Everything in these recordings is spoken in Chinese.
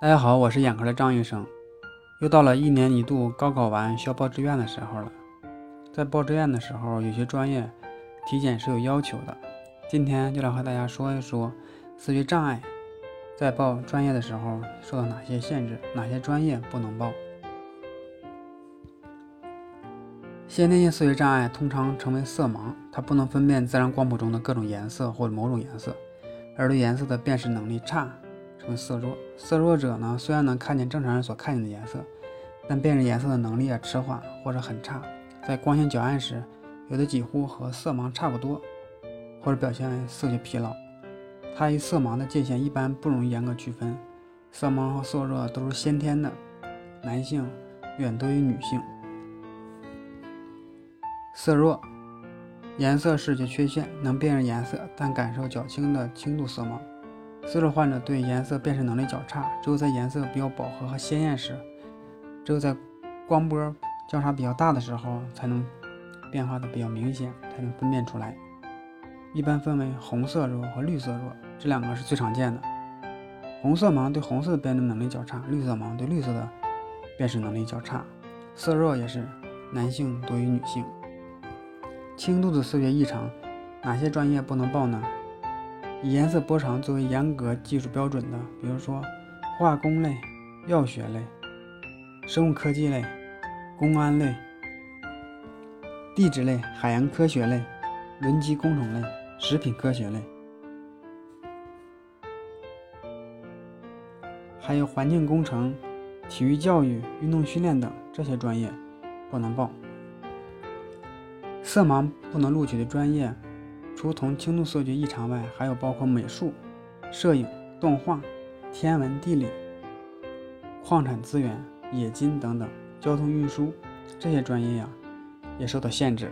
大家好，我是眼科的张医生。又到了一年一度高考完需要报志愿的时候了。在报志愿的时候，有些专业体检是有要求的。今天就来和大家说一说视觉障碍在报专业的时候受到哪些限制，哪些专业不能报。先天性视觉障碍通常称为色盲，它不能分辨自然光谱中的各种颜色或者某种颜色，而对颜色的辨识能力差。色弱，色弱者呢，虽然能看见正常人所看见的颜色，但辨认颜色的能力啊迟缓或者很差。在光线较暗时，有的几乎和色盲差不多，或者表现为色觉疲劳。它与色盲的界限一般不容易严格区分。色盲和色弱都是先天的，男性远多于女性。色弱，颜色视觉缺陷，能辨认颜色，但感受较轻的轻度色盲。色弱患者对颜色辨识能力较差，只有在颜色比较饱和和鲜艳时，只有在光波交叉比较大的时候，才能变化的比较明显，才能分辨出来。一般分为红色弱和绿色弱，这两个是最常见的。红色盲对红色的辨认能力较差，绿色盲对绿色的辨识能力较差。色弱也是男性多于女性。轻度的视觉异常，哪些专业不能报呢？以颜色波长作为严格技术标准的，比如说化工类、药学类、生物科技类、公安类、地质类、海洋科学类、轮机工程类、食品科学类，还有环境工程、体育教育、运动训练等这些专业不能报。色盲不能录取的专业。除同轻度色觉异常外，还有包括美术、摄影、动画、天文地理、矿产资源、冶金等等，交通运输这些专业呀，也受到限制，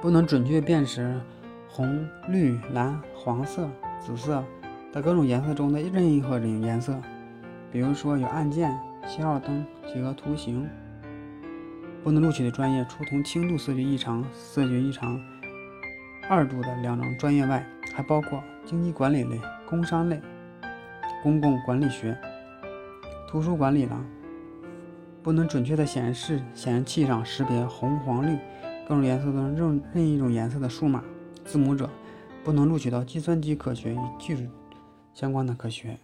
不能准确辨识红、绿、蓝、黄色、紫色的各种颜色中的任何一种颜色，比如说有按键、信号灯、几何图形。不能录取的专业，除同轻度色觉异常、色觉异常。二度的两种专业外，还包括经济管理类、工商类、公共管理学、图书管理了。不能准确的显示显示器上识别红、黄、绿各种颜色的任任意一种颜色的数码字母者，不能录取到计算机科学与技术相关的科学。